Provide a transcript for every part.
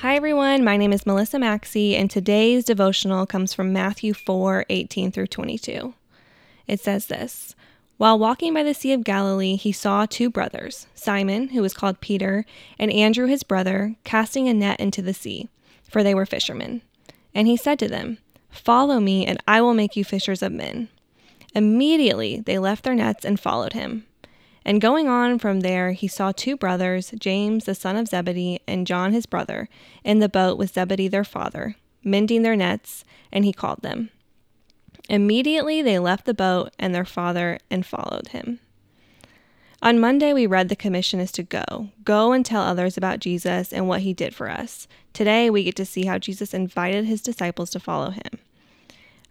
Hi, everyone. My name is Melissa Maxey, and today's devotional comes from Matthew 4 18 through 22. It says this While walking by the Sea of Galilee, he saw two brothers, Simon, who was called Peter, and Andrew, his brother, casting a net into the sea, for they were fishermen. And he said to them, Follow me, and I will make you fishers of men. Immediately they left their nets and followed him. And going on from there, he saw two brothers, James the son of Zebedee and John his brother, in the boat with Zebedee their father, mending their nets, and he called them. Immediately they left the boat and their father and followed him. On Monday, we read the commission is to go. Go and tell others about Jesus and what he did for us. Today, we get to see how Jesus invited his disciples to follow him.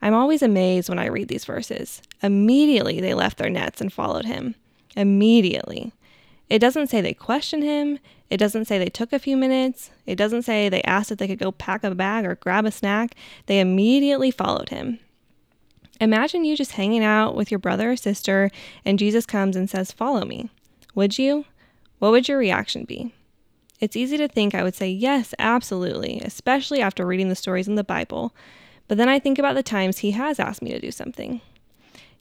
I'm always amazed when I read these verses. Immediately they left their nets and followed him immediately. It doesn't say they questioned him. It doesn't say they took a few minutes. It doesn't say they asked if they could go pack a bag or grab a snack. They immediately followed him. Imagine you just hanging out with your brother or sister and Jesus comes and says, Follow me. Would you? What would your reaction be? It's easy to think I would say yes, absolutely, especially after reading the stories in the Bible. But then I think about the times he has asked me to do something.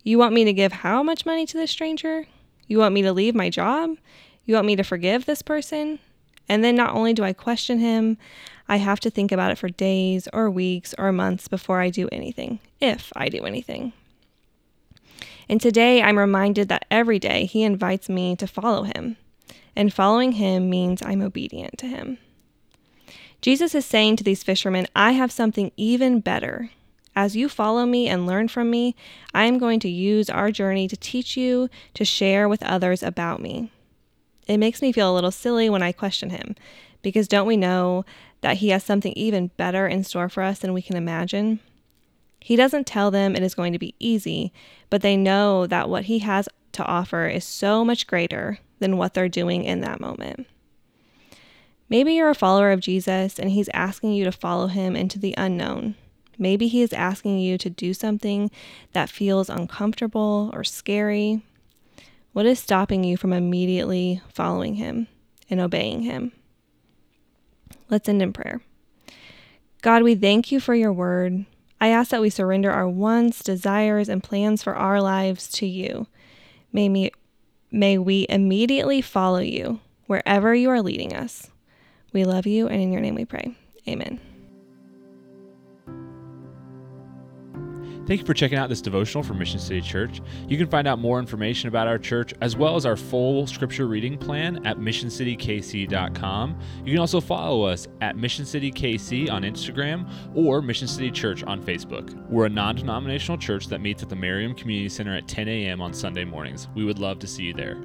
You want me to give how much money to this stranger? You want me to leave my job? You want me to forgive this person? And then not only do I question him, I have to think about it for days or weeks or months before I do anything, if I do anything. And today I'm reminded that every day he invites me to follow him. And following him means I'm obedient to him. Jesus is saying to these fishermen, I have something even better. As you follow me and learn from me, I am going to use our journey to teach you to share with others about me. It makes me feel a little silly when I question him, because don't we know that he has something even better in store for us than we can imagine? He doesn't tell them it is going to be easy, but they know that what he has to offer is so much greater than what they're doing in that moment. Maybe you're a follower of Jesus and he's asking you to follow him into the unknown Maybe He is asking you to do something that feels uncomfortable or scary. What is stopping you from immediately following Him and obeying Him? Let's end in prayer. God, we thank you for your word. I ask that we surrender our wants, desires, and plans for our lives to you. May, me, may we immediately follow you wherever you are leading us. We love you, and in your name we pray. Amen. Thank you for checking out this devotional from Mission City Church. You can find out more information about our church as well as our full scripture reading plan at missioncitykc.com. You can also follow us at Mission City KC on Instagram or Mission City Church on Facebook. We're a non denominational church that meets at the Merriam Community Center at 10 a.m. on Sunday mornings. We would love to see you there.